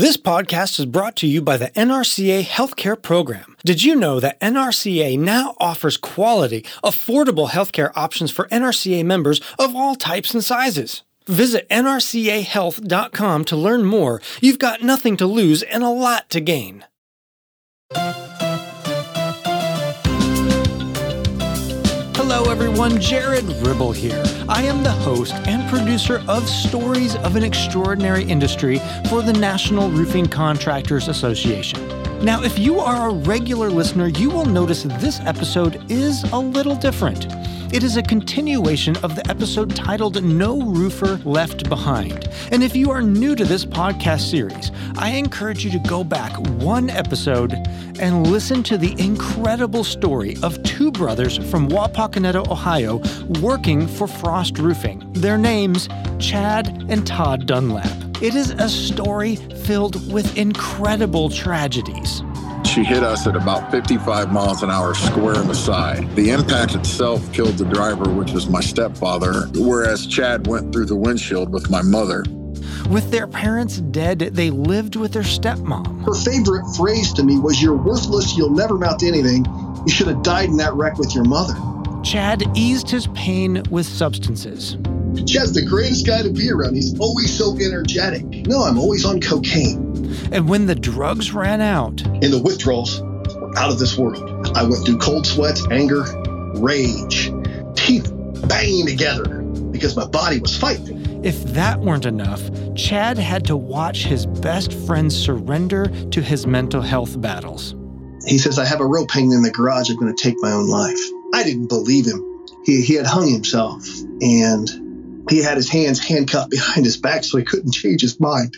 This podcast is brought to you by the NRCA Healthcare Program. Did you know that NRCA now offers quality, affordable healthcare options for NRCA members of all types and sizes? Visit nrcahealth.com to learn more. You've got nothing to lose and a lot to gain. Hello, everyone. Jared Ribble here. I am the host and producer of Stories of an Extraordinary Industry for the National Roofing Contractors Association. Now, if you are a regular listener, you will notice this episode is a little different. It is a continuation of the episode titled No Roofer Left Behind. And if you are new to this podcast series, I encourage you to go back one episode and listen to the incredible story of two brothers from Wapakoneta, Ohio, working for Frost Roofing. Their names, Chad and Todd Dunlap. It is a story filled with incredible tragedies. She hit us at about 55 miles an hour square in the side. The impact itself killed the driver, which was my stepfather, whereas Chad went through the windshield with my mother. With their parents dead, they lived with their stepmom. Her favorite phrase to me was, You're worthless, you'll never amount to anything. You should have died in that wreck with your mother. Chad eased his pain with substances. Chad's the greatest guy to be around. He's always so energetic. No, I'm always on cocaine. And when the drugs ran out, in the withdrawals out of this world, I went through cold sweats, anger, rage, teeth banging together because my body was fighting. If that weren't enough, Chad had to watch his best friend surrender to his mental health battles. He says, I have a rope hanging in the garage. I'm going to take my own life. I didn't believe him. He, he had hung himself and he had his hands handcuffed behind his back so he couldn't change his mind.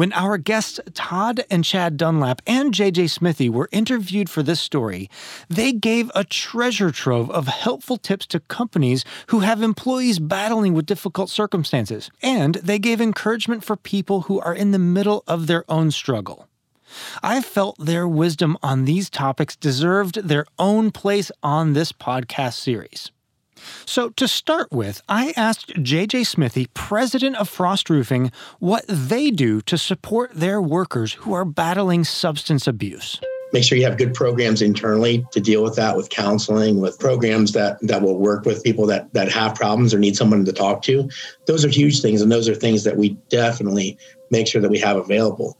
When our guests Todd and Chad Dunlap and JJ Smithy were interviewed for this story, they gave a treasure trove of helpful tips to companies who have employees battling with difficult circumstances, and they gave encouragement for people who are in the middle of their own struggle. I felt their wisdom on these topics deserved their own place on this podcast series. So, to start with, I asked JJ Smithy, president of Frost Roofing, what they do to support their workers who are battling substance abuse. Make sure you have good programs internally to deal with that, with counseling, with programs that that will work with people that that have problems or need someone to talk to. Those are huge things, and those are things that we definitely make sure that we have available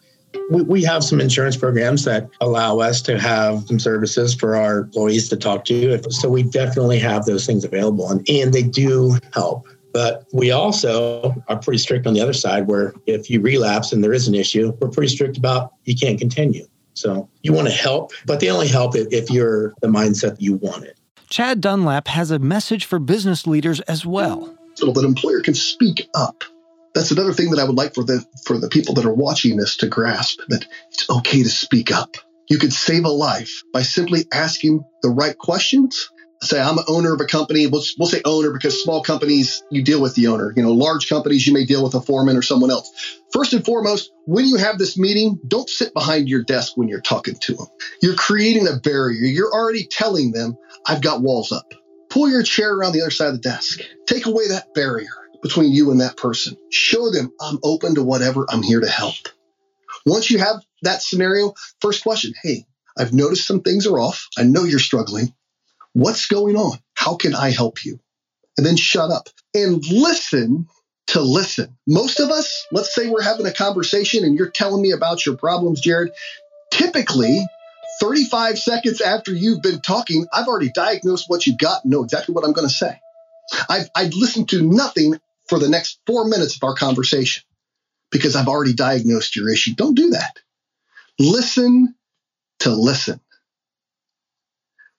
we, we have some insurance programs that allow us to have some services for our employees to talk to. So we definitely have those things available and, and they do help. But we also are pretty strict on the other side where if you relapse and there is an issue, we're pretty strict about you can't continue. So you want to help, but they only help if you're the mindset that you want it. Chad Dunlap has a message for business leaders as well. So that employer can speak up that's another thing that I would like for the for the people that are watching this to grasp that it's okay to speak up. You could save a life by simply asking the right questions. Say, I'm an owner of a company. We'll, we'll say owner because small companies, you deal with the owner. You know, large companies, you may deal with a foreman or someone else. First and foremost, when you have this meeting, don't sit behind your desk when you're talking to them. You're creating a barrier. You're already telling them, I've got walls up. Pull your chair around the other side of the desk. Take away that barrier between you and that person. Show them I'm open to whatever. I'm here to help. Once you have that scenario, first question Hey, I've noticed some things are off. I know you're struggling. What's going on? How can I help you? And then shut up and listen to listen. Most of us, let's say we're having a conversation and you're telling me about your problems, Jared. Typically, 35 seconds after you've been talking, I've already diagnosed what you've got and know exactly what I'm going to say. I've, I've listened to nothing for the next four minutes of our conversation because I've already diagnosed your issue. Don't do that. Listen to listen.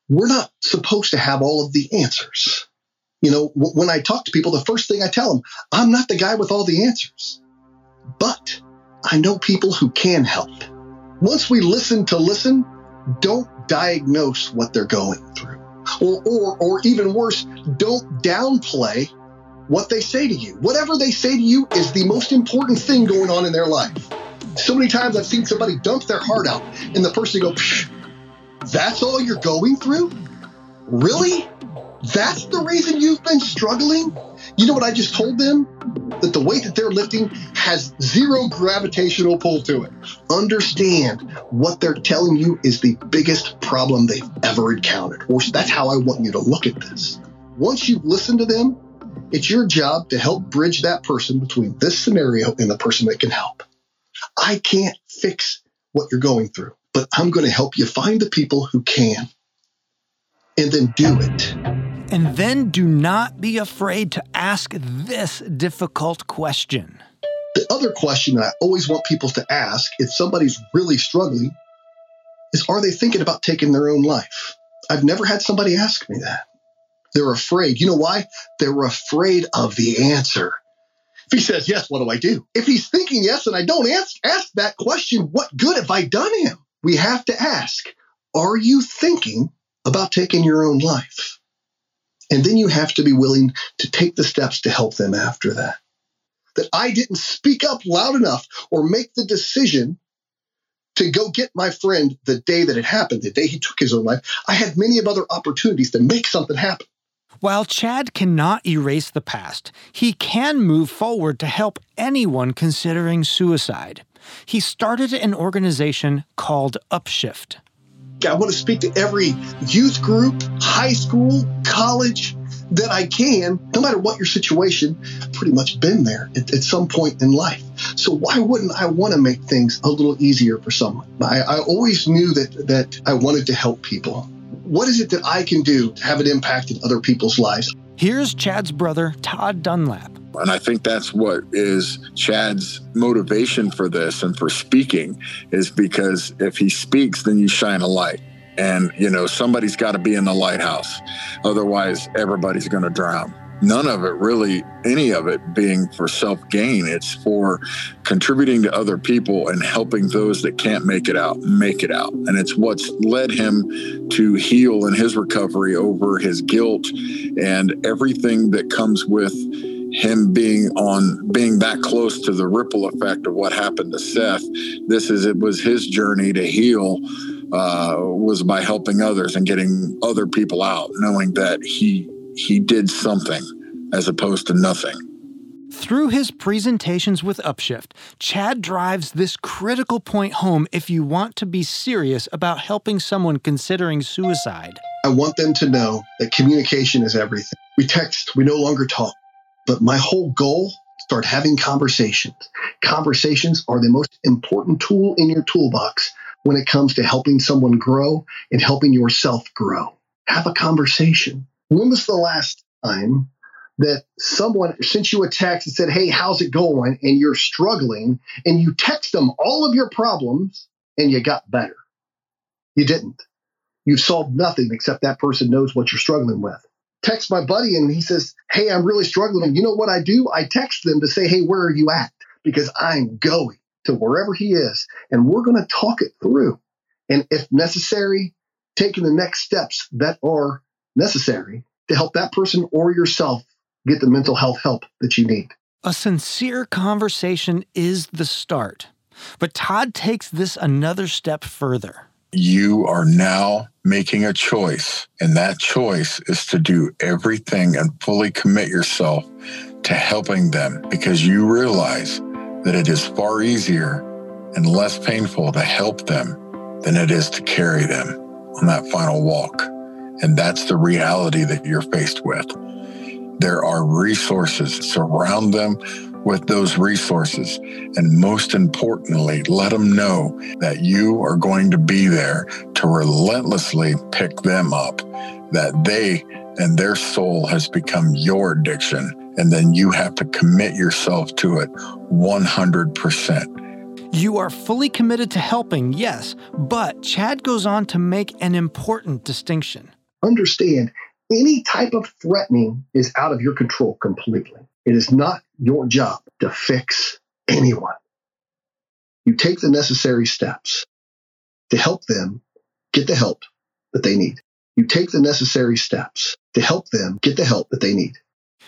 We're not supposed to have all of the answers. You know, w- when I talk to people, the first thing I tell them, I'm not the guy with all the answers, but I know people who can help. Once we listen to listen, don't diagnose what they're going through. Or, or, or even worse, don't downplay what they say to you. Whatever they say to you is the most important thing going on in their life. So many times I've seen somebody dump their heart out, and the person go, "That's all you're going through? Really? That's the reason you've been struggling? You know what I just told them? That the weight that they're lifting has zero gravitational pull to it. Understand what they're telling you is the biggest problem they've ever encountered. Or that's how I want you to look at this. Once you've listened to them, it's your job to help bridge that person between this scenario and the person that can help. I can't fix what you're going through, but I'm going to help you find the people who can and then do it. And then do not be afraid to ask this difficult question. The other question that I always want people to ask if somebody's really struggling is are they thinking about taking their own life? I've never had somebody ask me that. They're afraid. You know why? They're afraid of the answer. If he says yes, what do I do? If he's thinking yes and I don't ask, ask that question, what good have I done him? We have to ask, are you thinking about taking your own life? And then you have to be willing to take the steps to help them after that. That I didn't speak up loud enough or make the decision to go get my friend the day that it happened, the day he took his own life. I had many of other opportunities to make something happen. While Chad cannot erase the past, he can move forward to help anyone considering suicide. He started an organization called Upshift. I want to speak to every youth group, high school, college that I can, no matter what your situation, I've pretty much been there at, at, some point in life. So why wouldn't I want to make things a little easier for someone? I, I always knew that that I wanted to help people. What is it that I can do to have an impact in other people's lives? Here's Chad's brother, Todd Dunlap. And I think that's what is Chad's motivation for this and for speaking is because if he speaks, then you shine a light. And, you know, somebody's got to be in the lighthouse. Otherwise, everybody's going to drown. None of it really, any of it being for self gain. It's for contributing to other people and helping those that can't make it out make it out. And it's what's led him to heal in his recovery over his guilt and everything that comes with him being on being that close to the ripple effect of what happened to Seth. This is it was his journey to heal uh, was by helping others and getting other people out, knowing that he he did something as opposed to nothing. Through his presentations with Upshift, Chad drives this critical point home if you want to be serious about helping someone considering suicide. I want them to know that communication is everything. We text, we no longer talk. But my whole goal start having conversations. Conversations are the most important tool in your toolbox when it comes to helping someone grow and helping yourself grow. Have a conversation. When was the last time that someone sent you a text and said, Hey, how's it going? And you're struggling and you text them all of your problems and you got better? You didn't. You've solved nothing except that person knows what you're struggling with text my buddy and he says, Hey, I'm really struggling. And you know what I do? I text them to say, Hey, where are you at? Because I'm going to wherever he is and we're going to talk it through. And if necessary, taking the next steps that are necessary to help that person or yourself get the mental health help that you need. A sincere conversation is the start. But Todd takes this another step further you are now making a choice, and that choice is to do everything and fully commit yourself to helping them because you realize that it is far easier and less painful to help them than it is to carry them on that final walk. And that's the reality that you're faced with. There are resources, surround them with those resources. And most importantly, let them know that you are going to be there to relentlessly pick them up, that they and their soul has become your addiction. And then you have to commit yourself to it 100%. You are fully committed to helping, yes, but Chad goes on to make an important distinction. Understand, any type of threatening is out of your control completely. It is not your job to fix anyone. You take the necessary steps to help them get the help that they need. You take the necessary steps to help them get the help that they need.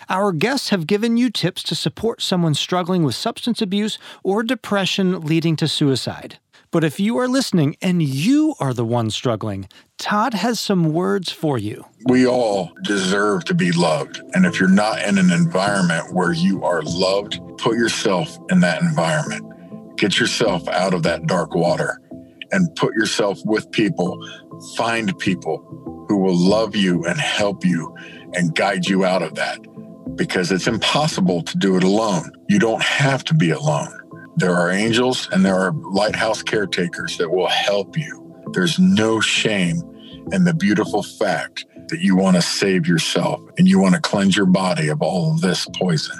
Our guests have given you tips to support someone struggling with substance abuse or depression leading to suicide. But if you are listening and you are the one struggling, Todd has some words for you. We all deserve to be loved. And if you're not in an environment where you are loved, put yourself in that environment. Get yourself out of that dark water and put yourself with people. Find people who will love you and help you and guide you out of that because it's impossible to do it alone. You don't have to be alone. There are angels and there are lighthouse caretakers that will help you. There's no shame in the beautiful fact that you want to save yourself and you want to cleanse your body of all of this poison.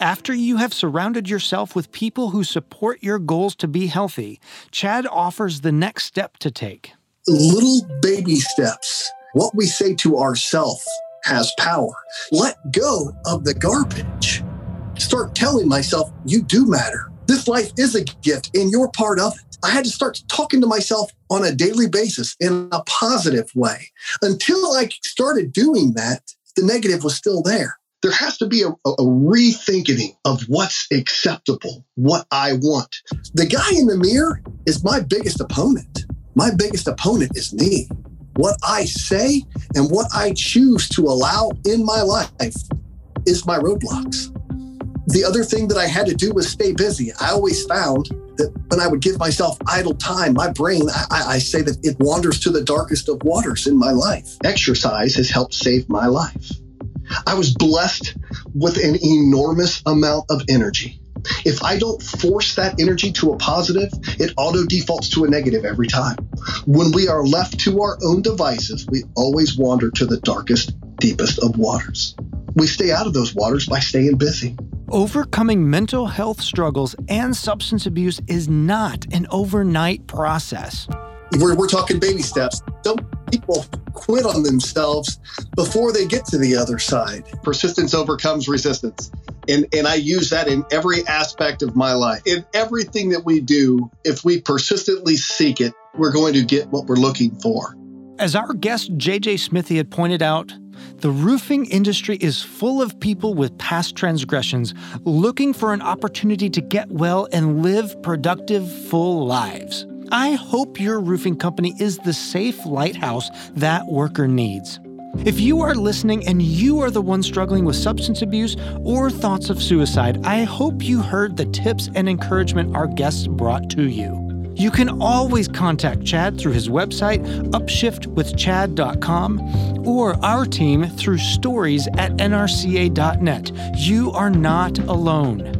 After you have surrounded yourself with people who support your goals to be healthy, Chad offers the next step to take. Little baby steps. What we say to ourselves has power. Let go of the garbage. Start telling myself, you do matter. This life is a gift and you're part of it. I had to start talking to myself on a daily basis in a positive way. Until I started doing that, the negative was still there. There has to be a, a, rethinking of what's acceptable, what I want. The guy in the mirror is my biggest opponent. My biggest opponent is me what I say and what I choose to allow in my life is my roadblocks. The other thing that I had to do was stay busy. I always found that when I would give myself idle time, my brain, I, I, say that it wanders to the darkest of waters in my life. Exercise has helped save my life. I was blessed with an enormous amount of energy. If I don't force that energy to a positive, it auto defaults to a negative every time. When we are left to our own devices, we always wander to the darkest, deepest of waters. We stay out of those waters by staying busy. Overcoming mental health struggles and substance abuse is not an overnight process. We're, we're talking baby steps. Some people quit on themselves before they get to the other side. Persistence overcomes resistance. And, and I use that in every aspect of my life. In everything that we do, if we persistently seek it, we're going to get what we're looking for. As our guest JJ Smithy had pointed out, the roofing industry is full of people with past transgressions looking for an opportunity to get well and live productive, full lives. I hope your roofing company is the safe lighthouse that worker needs. If you are listening and you are the one struggling with substance abuse or thoughts of suicide, I hope you heard the tips and encouragement our guests brought to you. You can always contact Chad through his website, upshiftwithchad.com, or our team through stories at nrca.net. You are not alone.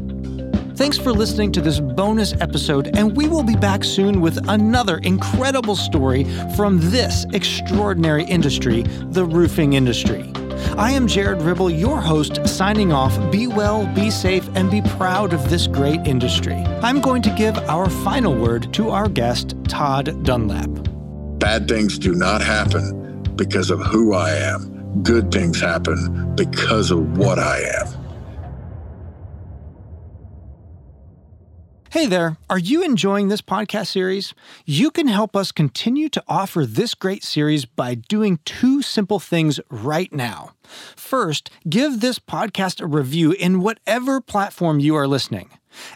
Thanks for listening to this bonus episode, and we will be back soon with another incredible story from this extraordinary industry, the roofing industry. I am Jared Ribble, your host, signing off. Be well, be safe, and be proud of this great industry. I'm going to give our final word to our guest, Todd Dunlap. Bad things do not happen because of who I am. Good things happen because of what I am. Hey there, are you enjoying this podcast series? You can help us continue to offer this great series by doing two simple things right now. First, give this podcast a review in whatever platform you are listening.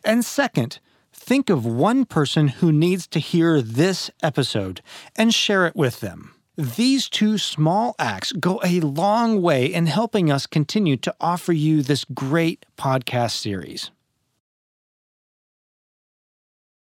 And second, think of one person who needs to hear this episode and share it with them. These two small acts go a long way in helping us continue to offer you this great podcast series.